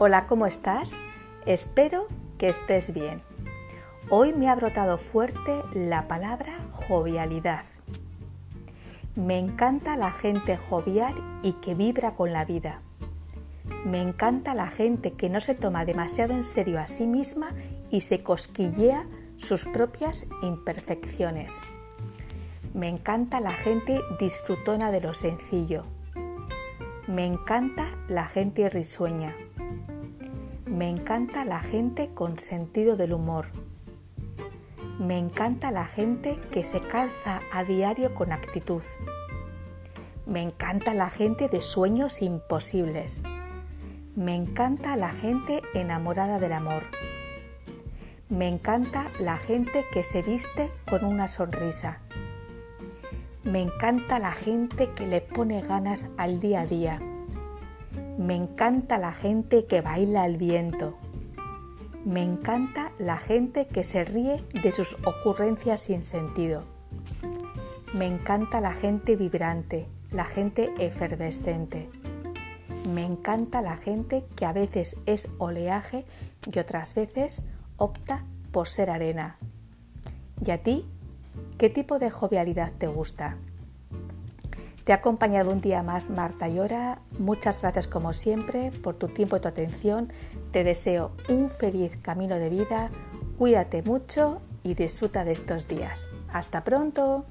Hola, ¿cómo estás? Espero que estés bien. Hoy me ha brotado fuerte la palabra jovialidad. Me encanta la gente jovial y que vibra con la vida. Me encanta la gente que no se toma demasiado en serio a sí misma y se cosquillea sus propias imperfecciones. Me encanta la gente disfrutona de lo sencillo. Me encanta la gente risueña. Me encanta la gente con sentido del humor. Me encanta la gente que se calza a diario con actitud. Me encanta la gente de sueños imposibles. Me encanta la gente enamorada del amor. Me encanta la gente que se viste con una sonrisa. Me encanta la gente que le pone ganas al día a día. Me encanta la gente que baila al viento. Me encanta la gente que se ríe de sus ocurrencias sin sentido. Me encanta la gente vibrante, la gente efervescente. Me encanta la gente que a veces es oleaje y otras veces opta por ser arena. ¿Y a ti ¿Qué tipo de jovialidad te gusta? Te ha acompañado un día más Marta Llora. Muchas gracias como siempre por tu tiempo y tu atención. Te deseo un feliz camino de vida. Cuídate mucho y disfruta de estos días. Hasta pronto.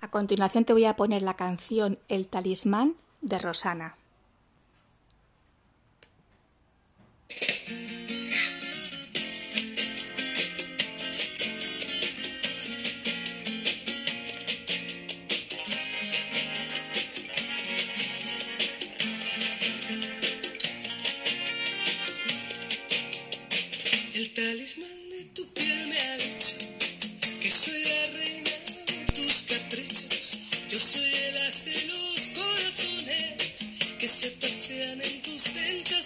A continuación te voy a poner la canción El talismán de Rosana. que soy la reina de tus caprichos, yo soy el as de los corazones que se pasean en tus tentaciones.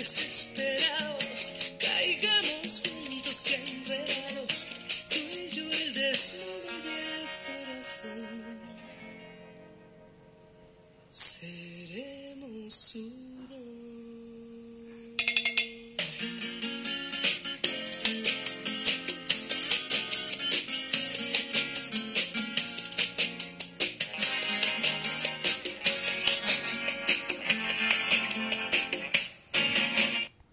desesperados, caigamos juntos y enredados, tú y yo el desnudo del corazón. Sí.